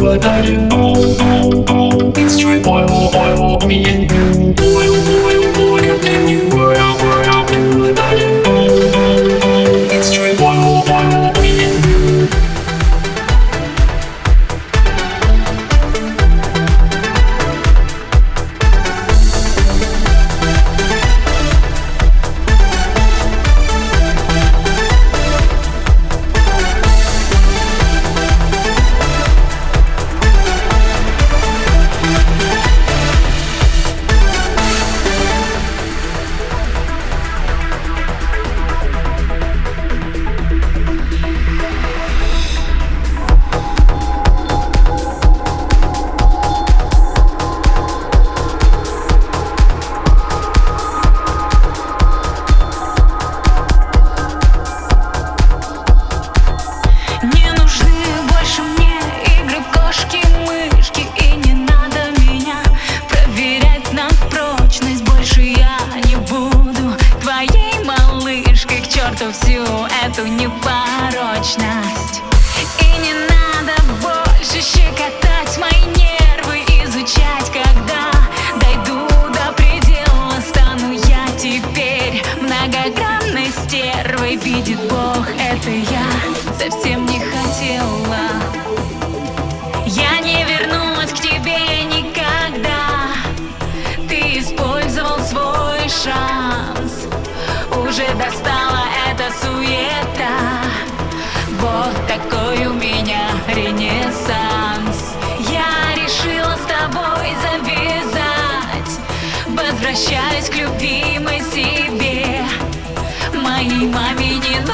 what I do. Черту всю эту непорочность. И не надо больше щекотать мои нервы Изучать, когда дойду до предела Стану я теперь многогранной стервой. Видит Бог, это я совсем не хотела. Я не вернулась к тебе никогда. Ты использовал свой шанс. Уже достала такой у меня ренессанс. Я решила с тобой завязать. Возвращаюсь к любимой себе. Моей маме не нужен